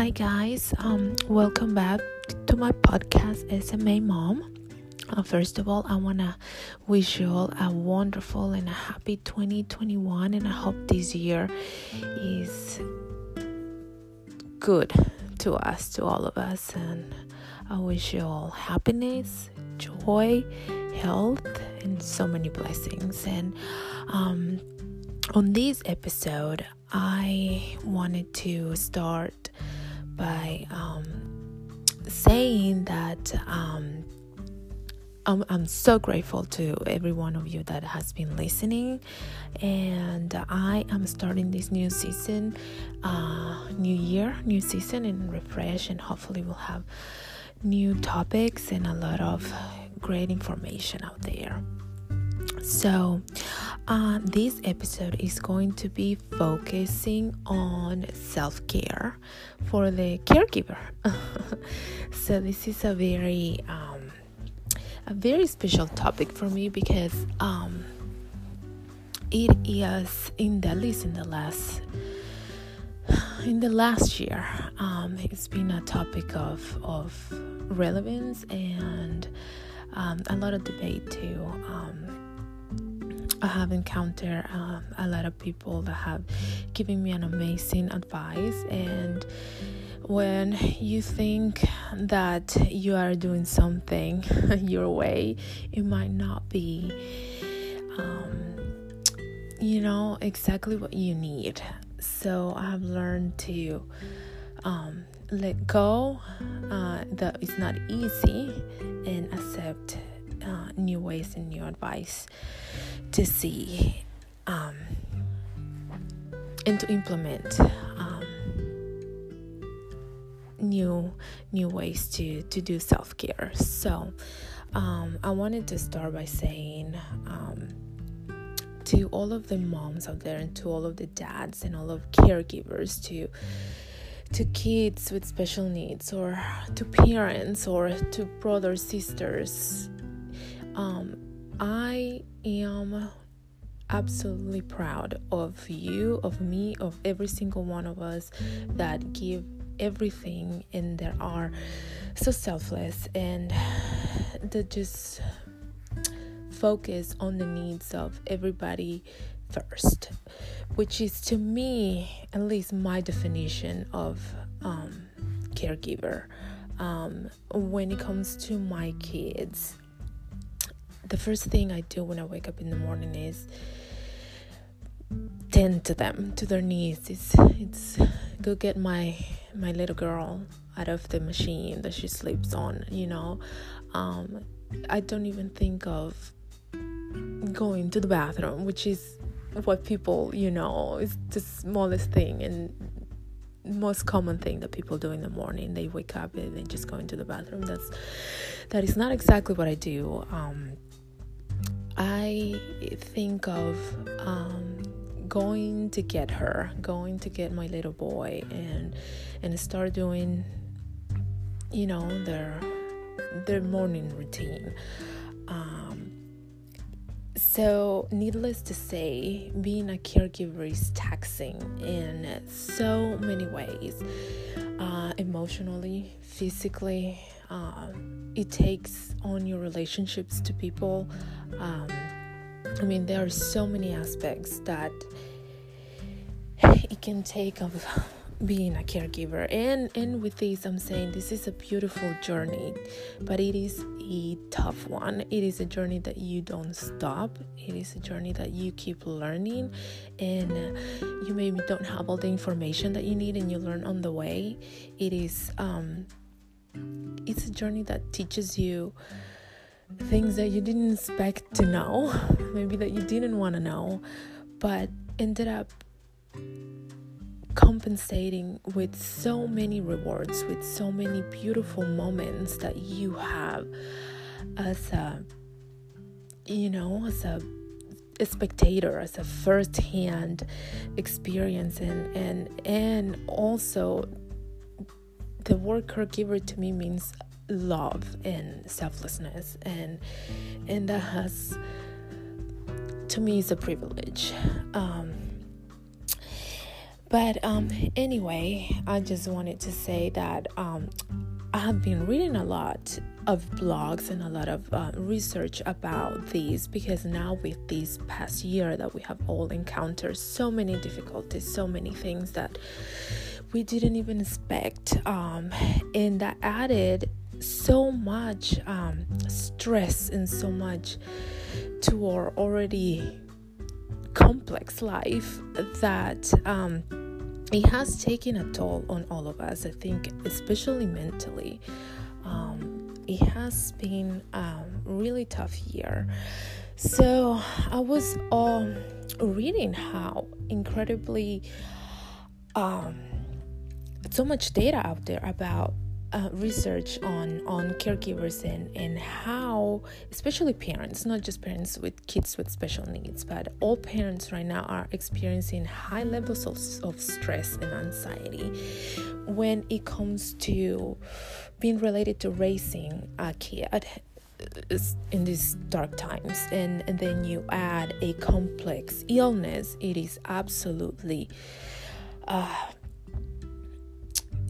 Hi guys, um, welcome back to my podcast SMA Mom. Uh, first of all, I wanna wish you all a wonderful and a happy 2021, and I hope this year is good to us, to all of us, and I wish you all happiness, joy, health, and so many blessings. And um, on this episode, I wanted to start by um, saying that um, I'm, I'm so grateful to every one of you that has been listening, and I am starting this new season, uh, new year, new season, and refresh, and hopefully we'll have new topics and a lot of great information out there. So, uh, this episode is going to be focusing on self care for the caregiver. so, this is a very um, a very special topic for me because um, it is in the least in the last in the last year um, it's been a topic of of relevance and um, a lot of debate too um, I have encountered um, a lot of people that have given me an amazing advice and when you think that you are doing something your way it might not be um, you know exactly what you need. So i have learned to um, let go uh, that it's not easy and accept uh, new ways and new advice to see um, and to implement um, new new ways to to do self care. So um, I wanted to start by saying um, to all of the moms out there and to all of the dads and all of caregivers to to kids with special needs or to parents or to brothers sisters um, I am absolutely proud of you, of me, of every single one of us that give everything and that are so selfless and that just focus on the needs of everybody first, which is to me, at least my definition of um, caregiver. Um, when it comes to my kids, the first thing I do when I wake up in the morning is tend to them, to their needs. It's it's go get my my little girl out of the machine that she sleeps on. You know, um, I don't even think of going to the bathroom, which is what people you know is the smallest thing and most common thing that people do in the morning they wake up and they just go into the bathroom that's that is not exactly what i do um, I think of um, going to get her, going to get my little boy, and and start doing, you know, their their morning routine. Um, so, needless to say, being a caregiver is taxing in so many ways uh, emotionally, physically, um, it takes on your relationships to people. Um, I mean, there are so many aspects that it can take of being a caregiver. And and with this i'm saying this is a beautiful journey but it is a tough one. It is a journey that you don't stop. It is a journey that you keep learning. And you maybe don't have all the information that you need and you learn on the way. It is um it's a journey that teaches you things that you didn't expect to know, maybe that you didn't want to know, but ended up compensating with so many rewards, with so many beautiful moments that you have as a, you know, as a, a spectator, as a first-hand experience, and and and also the word caregiver to me means love and selflessness and and that has to me is a privilege. Um, But um, anyway, I just wanted to say that um, I have been reading a lot of blogs and a lot of uh, research about these because now with this past year that we have all encountered so many difficulties, so many things that we didn't even expect, um, and that added so much um, stress and so much to our already complex life that um, it has taken a toll on all of us. I think, especially mentally. Um, it has been a really tough year. So I was um, reading how incredibly um, so much data out there about uh, research on on caregivers and and how especially parents not just parents with kids with special needs but all parents right now are experiencing high levels of, of stress and anxiety when it comes to being related to raising a kid in these dark times. And, and then you add a complex illness it is absolutely uh,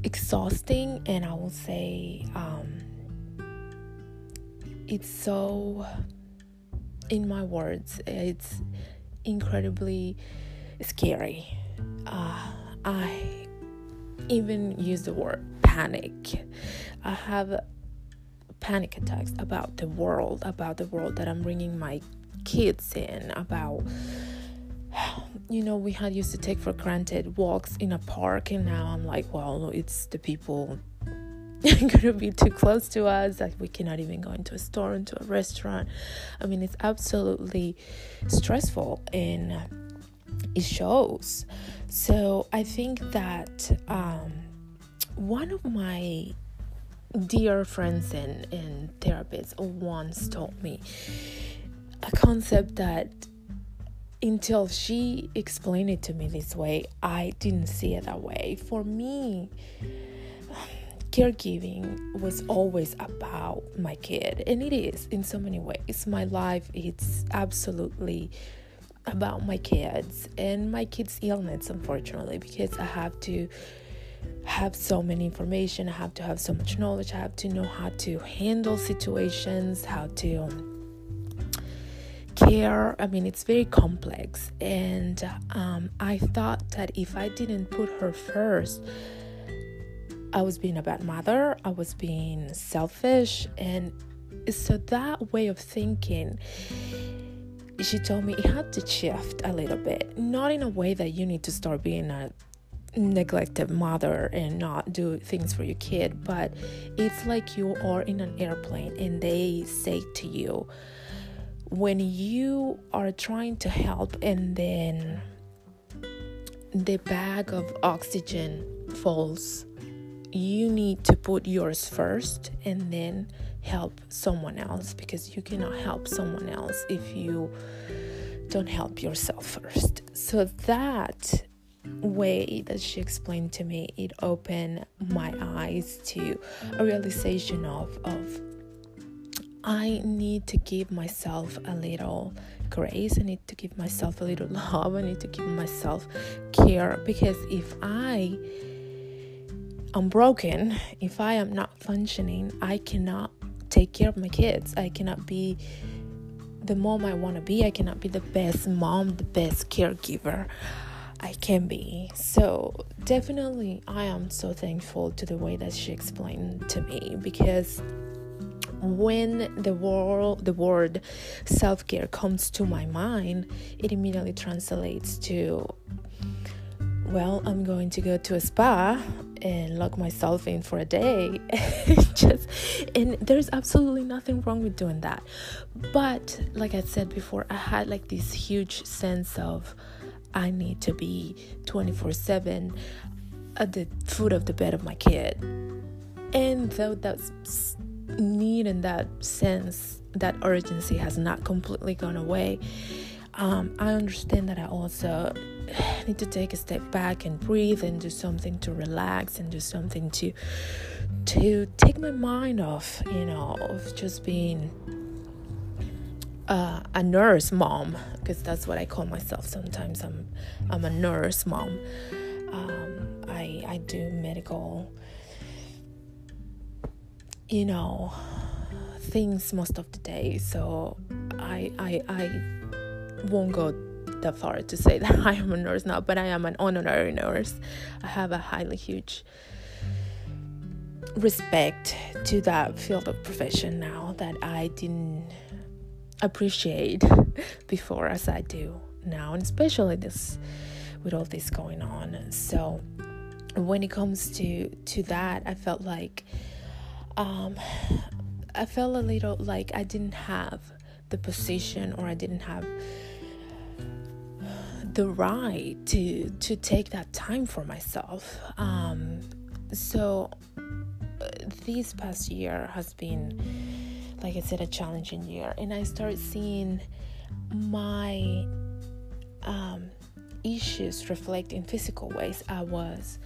exhausting and I will say um, it's so in my words it's incredibly scary. Uh, I even use the word panic. I have panic attacks about the world about the world that I'm bringing my kids in about you know, we had used to take for granted walks in a park, and now I'm like, well, it's the people gonna be too close to us like we cannot even go into a store into a restaurant. I mean it's absolutely stressful and it shows. So i think that um, one of my dear friends and, and therapists once told me a concept that until she explained it to me this way, I didn't see it that way. For me, caregiving was always about my kid, and it is in so many ways. My life it's absolutely about my kids and my kids' illness, unfortunately, because I have to have so many information, I have to have so much knowledge, I have to know how to handle situations, how to um, care i mean it's very complex. And um, i thought that if i didn't put her first i was being a bad mother i was being selfish. And so that way of thinking she told me it had to shift a little bit. Not in a way that you need to start being a neglected mother and not do things for your kid but it's like you are in an airplane and they say to you when you are trying to help and then the bag of oxygen falls, you need to put yours first and then help someone else because you cannot help someone else if you don't help yourself first. So that way that she explained to me it opened my eyes to a realization of of I need to give myself a little grace. I need to give myself a little love. I need to give myself care because if I am broken, if I am not functioning, I cannot take care of my kids. I cannot be the mom I want to be. I cannot be the best mom, the best caregiver I can be. So, definitely, I am so thankful to the way that she explained to me because when the word the word self-care comes to my mind it immediately translates to well i'm going to go to a spa and lock myself in for a day. Just and there's absolutely nothing wrong with doing that. But like i said before i had like this huge sense of i need to be 24 7 at the foot of the bed of my kid. And though that's need in that sense, that urgency has not completely gone away. Um, I understand that I also need to take a step back and breathe and do something to relax and do something to to take my mind off, you know, of just being uh, a nurse mom because that's what I call myself. Sometimes I'm I'm a nurse mom. Um, I I do medical, you know, things most of the day. So I I I won't go that far to say that I am a nurse now, but I am an honorary nurse. I have a highly huge respect to that field of profession now that I didn't appreciate before as I do now, and especially this with all this going on. So when it comes to to that, I felt like um, I felt a little like I didn't have the position or I didn't have the right to to take that time for myself. Um, so this past year has been, like I said, a challenging year, and I started seeing my um, issues reflect in physical ways. I was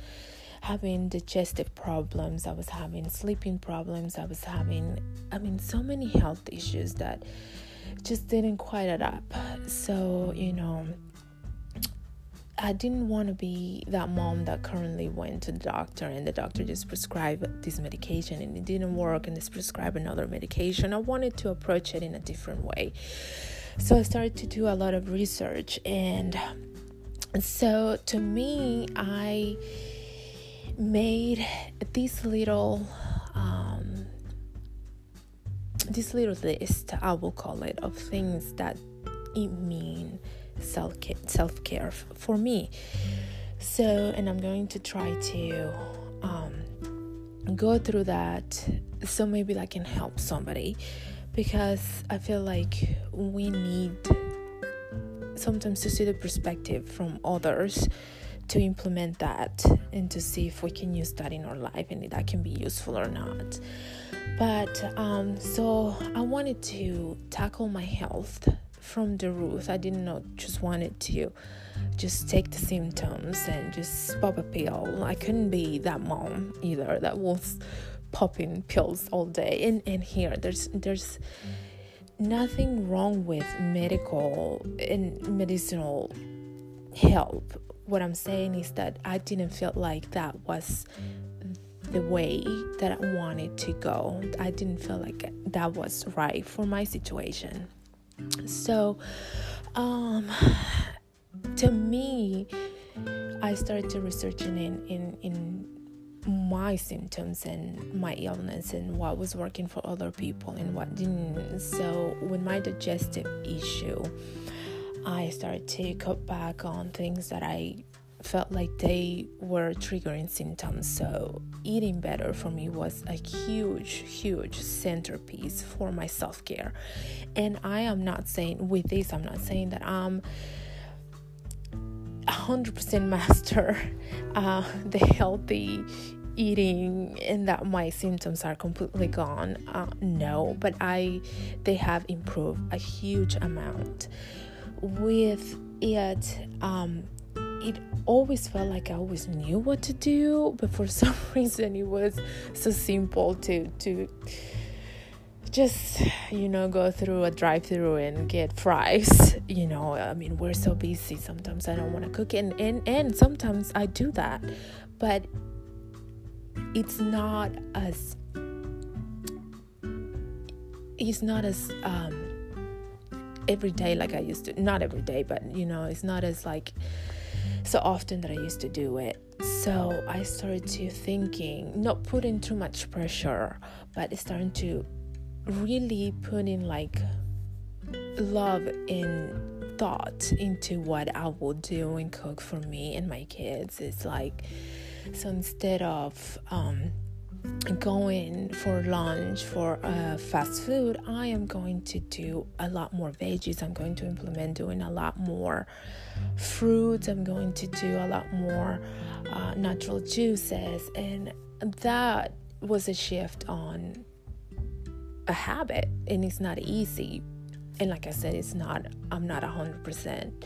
having digestive problems, I was having sleeping problems, I was having, I mean, so many health issues that just didn't quite add up. So, you know, I didn't want to be that mom that currently went to the doctor and the doctor just prescribed this medication and it didn't work and just prescribed another medication. I wanted to approach it in a different way. So I started to do a lot of research and so to me I made this little um, this little list I will call it of things that it mean self self care for me. So, and I'm going to try to um, go through that so maybe that can help somebody because I feel like we need sometimes to see the perspective from others to implement that and to see if we can use that in our life and that can be useful or not. But um, so I wanted to tackle my health from the root. I did not know just wanted to just take the symptoms and just pop a pill. I couldn't be that mom either that was popping pills all day. And and here there's there's nothing wrong with medical and medicinal help. What I'm saying is that I didn't feel like that was the way that I wanted to go. I didn't feel like that was right for my situation. So, um, to me, I started to researching in in in my symptoms and my illness and what was working for other people and what didn't. So, with my digestive issue, I started to cut back on things that I felt like they were triggering symptoms. So, eating better for me was a huge, huge centerpiece for my self care. And I am not saying, with this, I'm not saying that I'm 100% master uh, the healthy eating and that my symptoms are completely gone uh, no but i they have improved a huge amount with it um it always felt like I always knew what to do, but for some reason it was so simple to to just you know go through a drive-through and get fries. You know, I mean we're so busy sometimes I don't want to cook and and and sometimes I do that, but it's not as it's not as um every day like I used to not every day but you know it's not as like so often that I used to do it. So I started to thinking, not putting too much pressure, but starting to really put in like love in thought into what I will do and cook for me and my kids. It's like so instead of um going for lunch for uh, fast food, I am going to do a lot more veggies. I'm going to implement doing a lot more fruits. I'm going to do a lot more uh, natural juices, and that was a shift on a habit, and it's not easy. And like I said, it's not. I'm not hundred percent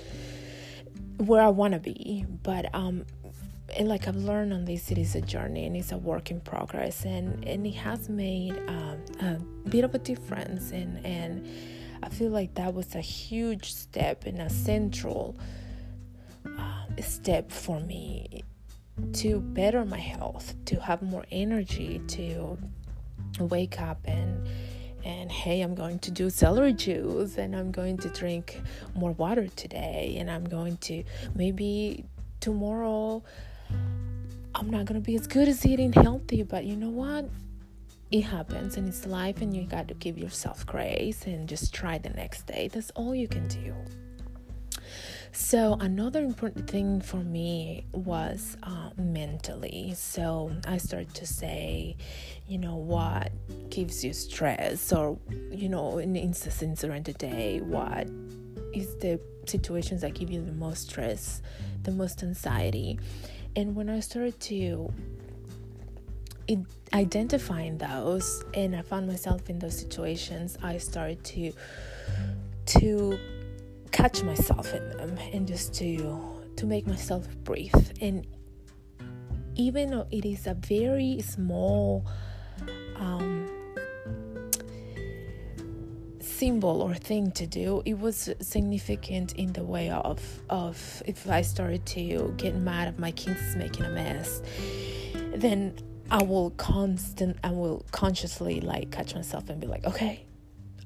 where I want to be, but um, and like I've learned on this, it is a journey and it's a work in progress, and and it has made um, a bit of a difference, and and I feel like that was a huge step and a central uh, step for me to better my health, to have more energy, to wake up and and hey, I'm going to do celery juice and I'm going to drink more water today and I'm going to maybe tomorrow I'm not to be as good as eating healthy, but you know what? It happens and it's life and you got to give yourself grace and just try the next day. That's all you can do. So, another important thing for me was uh, mentally. So, I started to say, you know, what gives you stress, or, you know, in instances during the day, what is the situations that give you the most stress, the most anxiety. And when I started to identifying those and I found myself in those situations, I started to to catch myself in them and just to to make myself breathe and even though it is a very small um, symbol or thing to do it was significant in the way of of if i started to get mad at my kids making a mess then i will constant i will consciously like catch myself and be like okay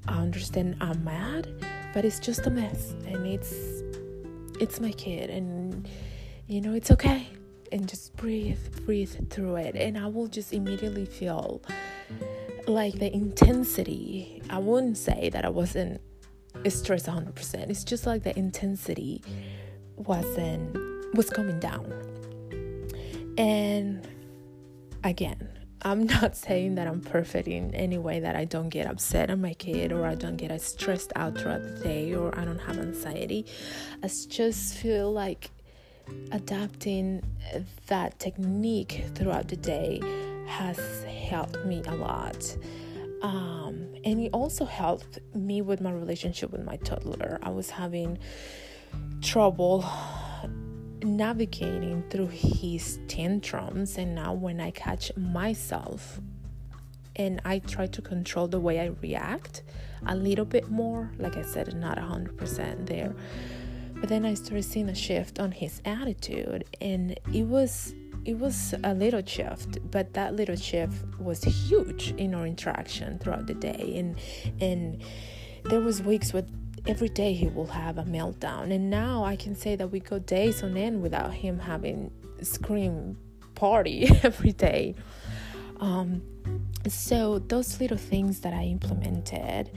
i understand i'm mad but it's just a mess and it's it's my kid and you know it's okay. And just breathe breathe through it and i will just immediately feel like the intensity i wouldn't say that i wasn't stressed 100% it's just like the intensity wasn't was coming down and again I'm not saying that I'm perfect in any way that I don't get upset at my kid or I don't get as stressed out throughout the day or I don't have anxiety. I just feel like adapting that technique throughout the day has helped me a lot. Um, and it also helped me with my relationship with my toddler. I was having trouble navigating through his tantrums and now when i catch myself and i try to control the way i react a little bit more like i said not 100% there but then i started seeing a shift on his attitude and it was it was a little shift but that little shift was huge in our interaction throughout the day. And and there was weeks with every day he will have a meltdown. And now i can say that we go days on end without him having scream party every day. Um, so those little things that i implemented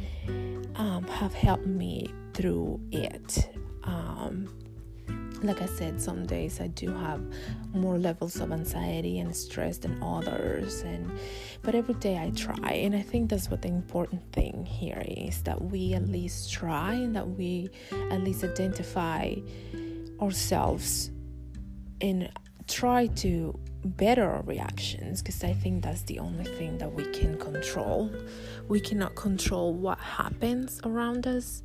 um, have helped me through it. Um, like I said, some days I do have more levels of anxiety and stress than others, and but every day I try, and I think that's what the important thing here is that we at least try and that we at least identify ourselves and try to better our reactions because I think that's the only thing that we can control. We cannot control what happens around us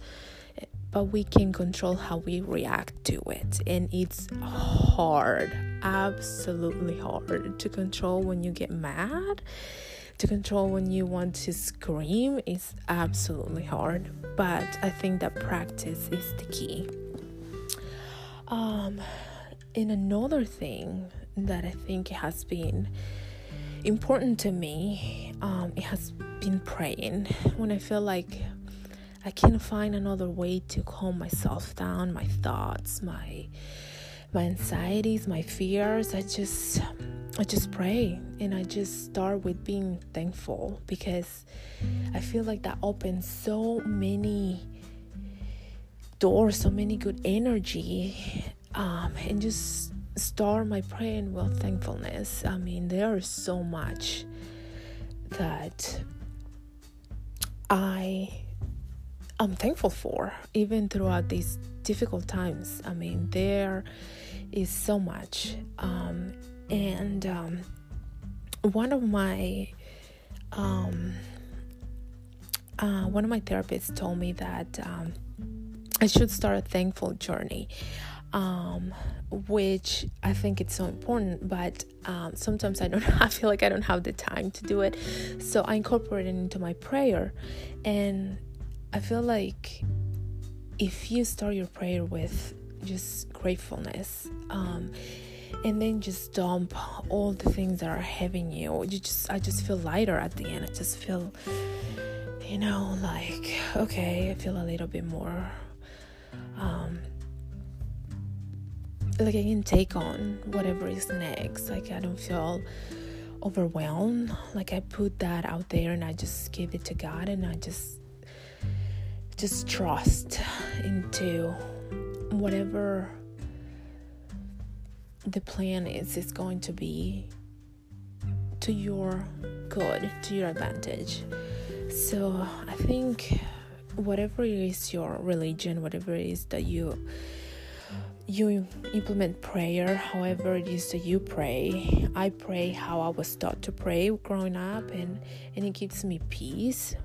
but we can control how we react to it. And it's hard, absolutely hard to control when you get mad. To control when you want to scream is absolutely hard, but I think that practice is the key. Um, and another thing that I think has been important to me, um, it has been praying. When I feel like I can't find another way to calm myself down, my thoughts, my my anxieties, my fears. I just I just pray and I just start with being thankful because I feel like that opens so many doors, so many good energy, um, and just start my praying with thankfulness. I mean, there is so much that I I'm thankful for, even throughout these difficult times. I mean, there is so much. Um, and um, one of my um, uh, one of my therapists told me that um, I should start a thankful journey, um, which I think it's so important. But um, sometimes I don't. I feel like I don't have the time to do it, so I incorporate it into my prayer, and I feel like if you start your prayer with just gratefulness, um, and then just dump all the things that are having you you just i just feel lighter at the end. I just feel you know like okay i feel a little bit more um like i can take on whatever is next. Like i don't feel overwhelmed. Like i put that out there and i just give it to god and i just just trust into whatever the plan is is going to be to your good to your advantage. So i think whatever is your religion whatever it is that you you implement prayer however it is that you pray i pray how i was taught to pray growing up and and it gives me peace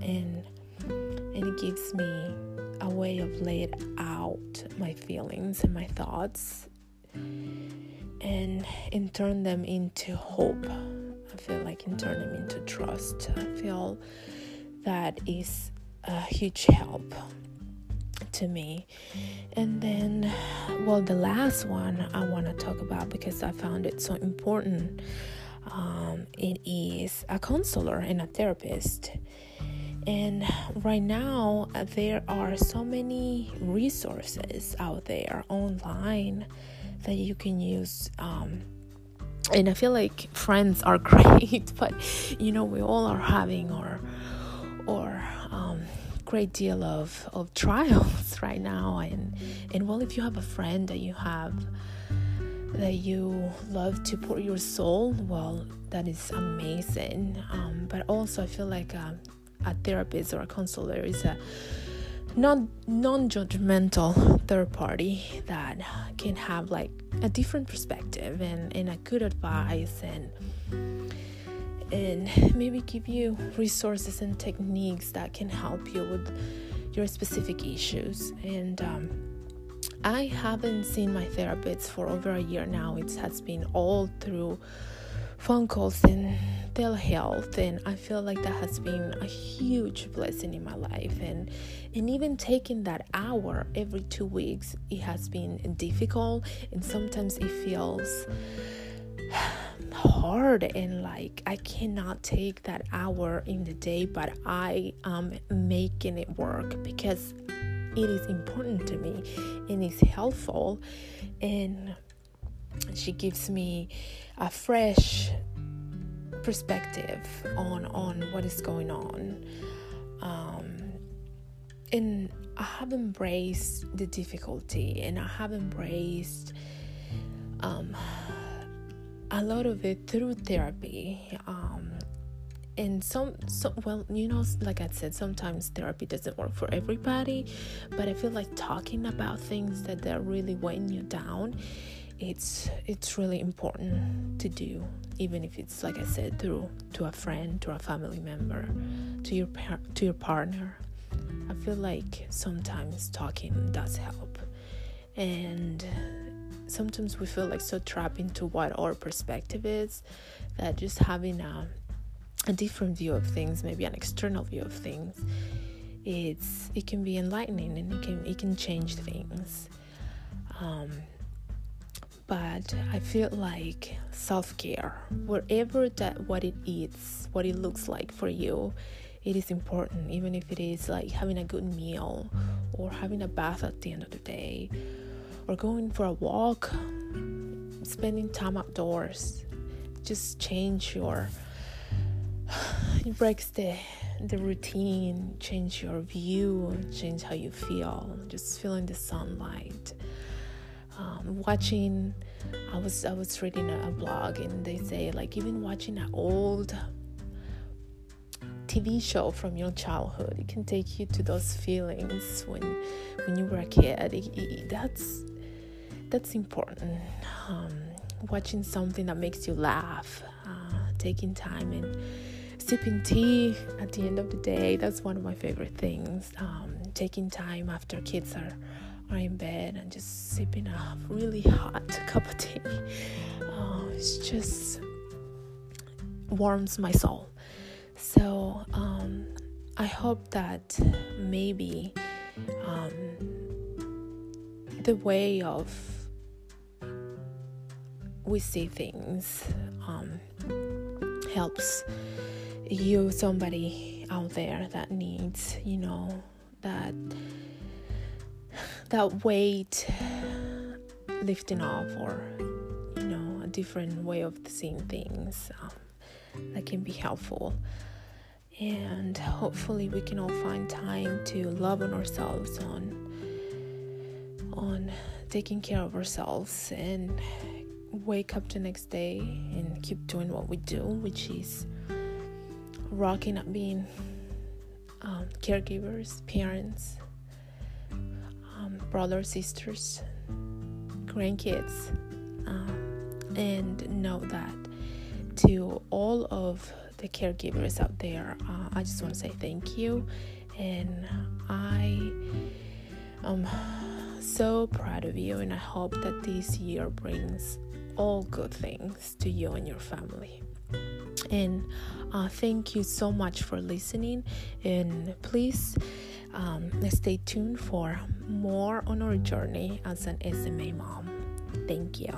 and and it gives me a way of laying out my feelings and my thoughts and and turn them into hope. I feel like and turn them into trust. I feel that is a huge help to me. And then, well, the last one I want to talk about because I found it so important. Um, it is a counselor and a therapist. And right now, there are so many resources out there online that you can use. Um, and I feel like friends are great, but you know we all are having or or um, great deal of of trials right now. And and well, if you have a friend that you have that you love to pour your soul, well, that is amazing. Um, but also, I feel like a, a therapist or a counselor is a non non-judgmental third party that can have like a different perspective and, and a good advice and and maybe give you resources and techniques that can help you with your specific issues. And um, i haven't seen my therapist for over a year now. It has been all through phone calls and telehealth and i feel like that has been a huge blessing in my life. And and even taking that hour every two weeks it has been difficult and sometimes it feels hard and like i cannot take that hour in the day but i am making it work because it is important to me and it's helpful and she gives me a fresh perspective on on what is going on. Um, and i have embraced the difficulty and i have embraced um, a lot of it through therapy. Um, and some, some well you know like i said sometimes therapy doesn't work for everybody but i feel like talking about things that they're really weighing you down it's it's really important to do even if it's like i said through to a friend to a family member to your par- to your partner. I feel like sometimes talking does help. And sometimes we feel like so trapped into what our perspective is that just having a, a different view of things maybe an external view of things it's it can be enlightening and it can it can change things. Um, but I feel like self care, wherever that what it is, what it looks like for you, it is important. Even if it is like having a good meal, or having a bath at the end of the day, or going for a walk, spending time outdoors, just change your. It breaks the the routine, change your view, change how you feel. Just feeling the sunlight um, watching i was i was reading a, a blog and they say like even watching an old TV show from your childhood. It can take you to those feelings when when you were a kid. It, it, that's that's important. Um, watching something that makes you laugh, uh, taking time and sipping tea at the end of the day. That's one of my favorite things. Um, taking time after kids are in bed and just sipping a really hot cup of tea. Oh, it's just warms my soul. So um, I hope that maybe um, the way of we see things um, helps you somebody out there that needs you know that that weight lifting off or you know a different way of seeing things um, that can be helpful. And hopefully we can all find time to love on ourselves on on taking care of ourselves and wake up the next day and keep doing what we do which is rocking up being um, caregivers parents brothers sisters grandkids um, and know that to all of the caregivers out there, uh, I just want to say thank you. And I am so proud of you, and I hope that this year brings all good things to you and your family. And uh, thank you so much for listening. And please um, stay tuned for more on our journey as an SMA mom. Thank you.